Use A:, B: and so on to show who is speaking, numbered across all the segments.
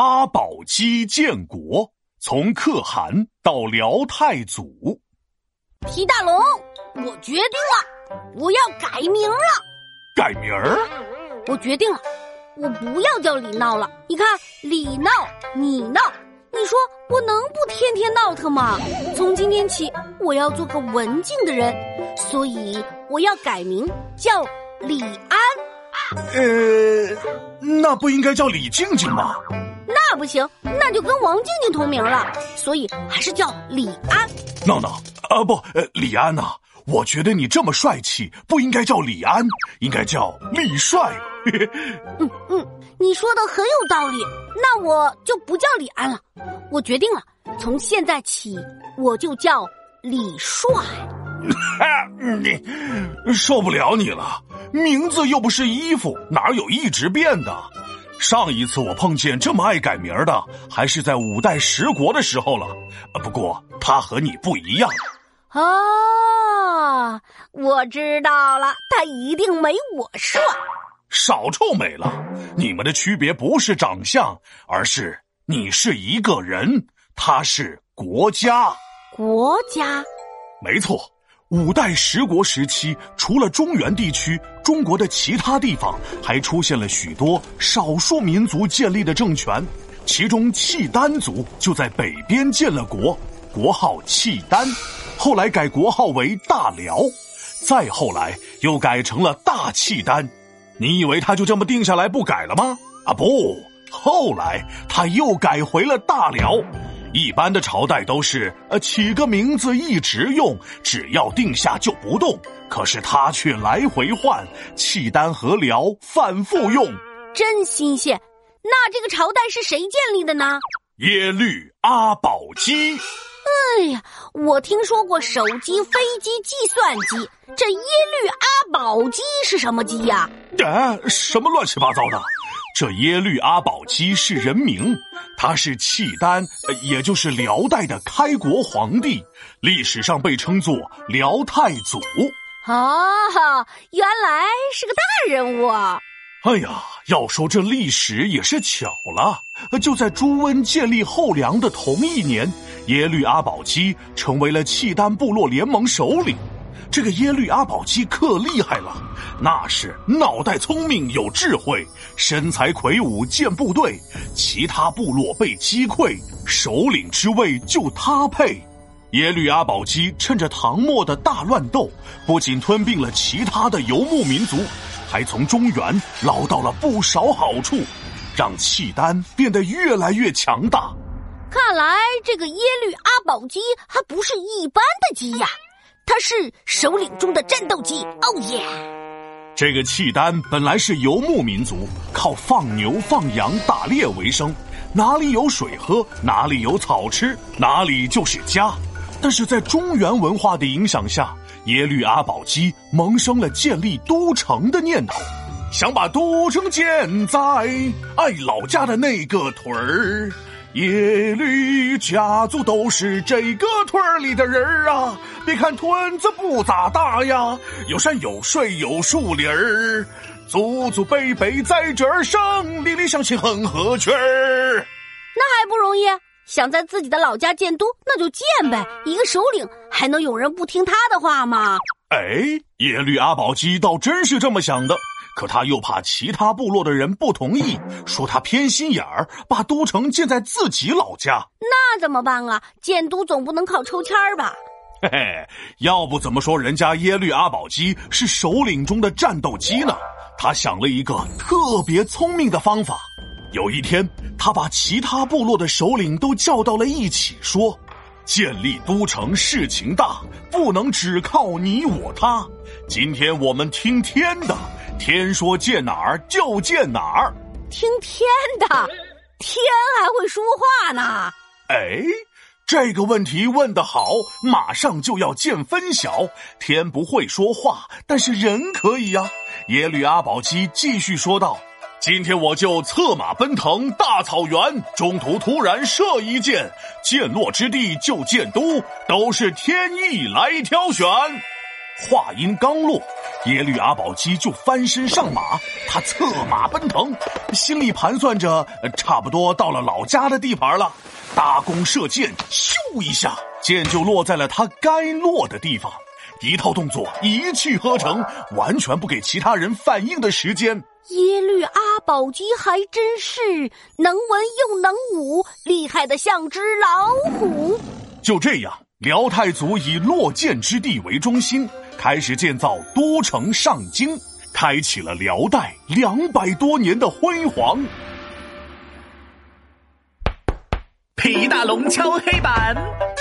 A: 阿保机建国，从可汗到辽太祖。
B: 皮大龙，我决定了，我要改名了。
A: 改名儿？
B: 我决定了，我不要叫李闹了。你看，李闹，你闹，你说我能不天天闹腾吗？从今天起，我要做个文静的人，所以我要改名叫李安。
A: 呃，那不应该叫李静静吗？
B: 那不行，那就跟王静静同名了，所以还是叫李安。
A: 闹闹啊，不，呃，李安呐，我觉得你这么帅气，不应该叫李安，应该叫李帅。
B: 嗯嗯，你说的很有道理，那我就不叫李安了，我决定了，从现在起我就叫李帅。
A: 你受不了你了，名字又不是衣服，哪有一直变的？上一次我碰见这么爱改名的，还是在五代十国的时候了。不过他和你不一样。
B: 哦，我知道了，他一定没我帅。
A: 少臭美了！你们的区别不是长相，而是你是一个人，他是国家。
B: 国家，
A: 没错。五代十国时期，除了中原地区，中国的其他地方还出现了许多少数民族建立的政权。其中，契丹族就在北边建了国，国号契丹，后来改国号为大辽，再后来又改成了大契丹。你以为他就这么定下来不改了吗？啊，不，后来他又改回了大辽。一般的朝代都是呃起个名字一直用，只要定下就不动。可是他却来回换，契丹和辽反复用，
B: 真新鲜。那这个朝代是谁建立的呢？
A: 耶律阿保机。
B: 哎呀，我听说过手机、飞机、计算机，这耶律阿保机是什么机呀？
A: 啊，什么乱七八糟的？这耶律阿保机是人名。他是契丹，也就是辽代的开国皇帝，历史上被称作辽太祖。
B: 哦，原来是个大人物。
A: 哎呀，要说这历史也是巧了，就在朱温建立后梁的同一年，耶律阿保机成为了契丹部落联盟首领。这个耶律阿保机可厉害了，那是脑袋聪明有智慧，身材魁梧建部队，其他部落被击溃，首领之位就他配。耶律阿保机趁着唐末的大乱斗，不仅吞并了其他的游牧民族，还从中原捞到了不少好处，让契丹变得越来越强大。
B: 看来这个耶律阿保机还不是一般的鸡呀。他是首领中的战斗机，哦耶！
A: 这个契丹本来是游牧民族，靠放牛放羊打猎为生，哪里有水喝，哪里有草吃，哪里就是家。但是在中原文化的影响下，耶律阿保机萌生了建立都城的念头，想把都城建在爱老家的那个屯儿。耶律家族都是这个屯里的人儿啊！别看屯子不咋大呀，有山有水有树林儿，祖祖辈辈在这儿生，邻里乡亲很合群儿。
B: 那还不容易？想在自己的老家建都，那就建呗！一个首领还能有人不听他的话吗？
A: 哎，耶律阿保机倒真是这么想的。可他又怕其他部落的人不同意，说他偏心眼儿，把都城建在自己老家。
B: 那怎么办啊？建都总不能靠抽签儿吧？
A: 嘿嘿，要不怎么说人家耶律阿保机是首领中的战斗机呢？他想了一个特别聪明的方法。有一天，他把其他部落的首领都叫到了一起，说：“建立都城事情大，不能只靠你我他。今天我们听天的。”天说见哪儿就见哪儿，
B: 听天的，天还会说话呢。
A: 哎，这个问题问得好，马上就要见分晓。天不会说话，但是人可以呀。耶律阿保机继续说道：“今天我就策马奔腾大草原，中途突然射一箭，箭落之地就建都，都是天意来挑选。”话音刚落。耶律阿保机就翻身上马，他策马奔腾，心里盘算着，差不多到了老家的地盘了。搭弓射箭，咻一下，箭就落在了他该落的地方。一套动作一气呵成，完全不给其他人反应的时间。
B: 耶律阿保机还真是能文又能武，厉害的像只老虎。
A: 就这样，辽太祖以落箭之地为中心，开始建造都城上京，开启了辽代两百多年的辉煌。
C: 皮大龙敲黑板，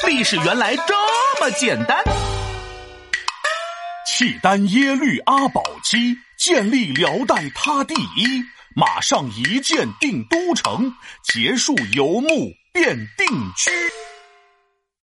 C: 历史原来这么简单。
A: 契丹耶律阿保机建立辽代，他第一，马上一箭定都城，结束游牧，变定居。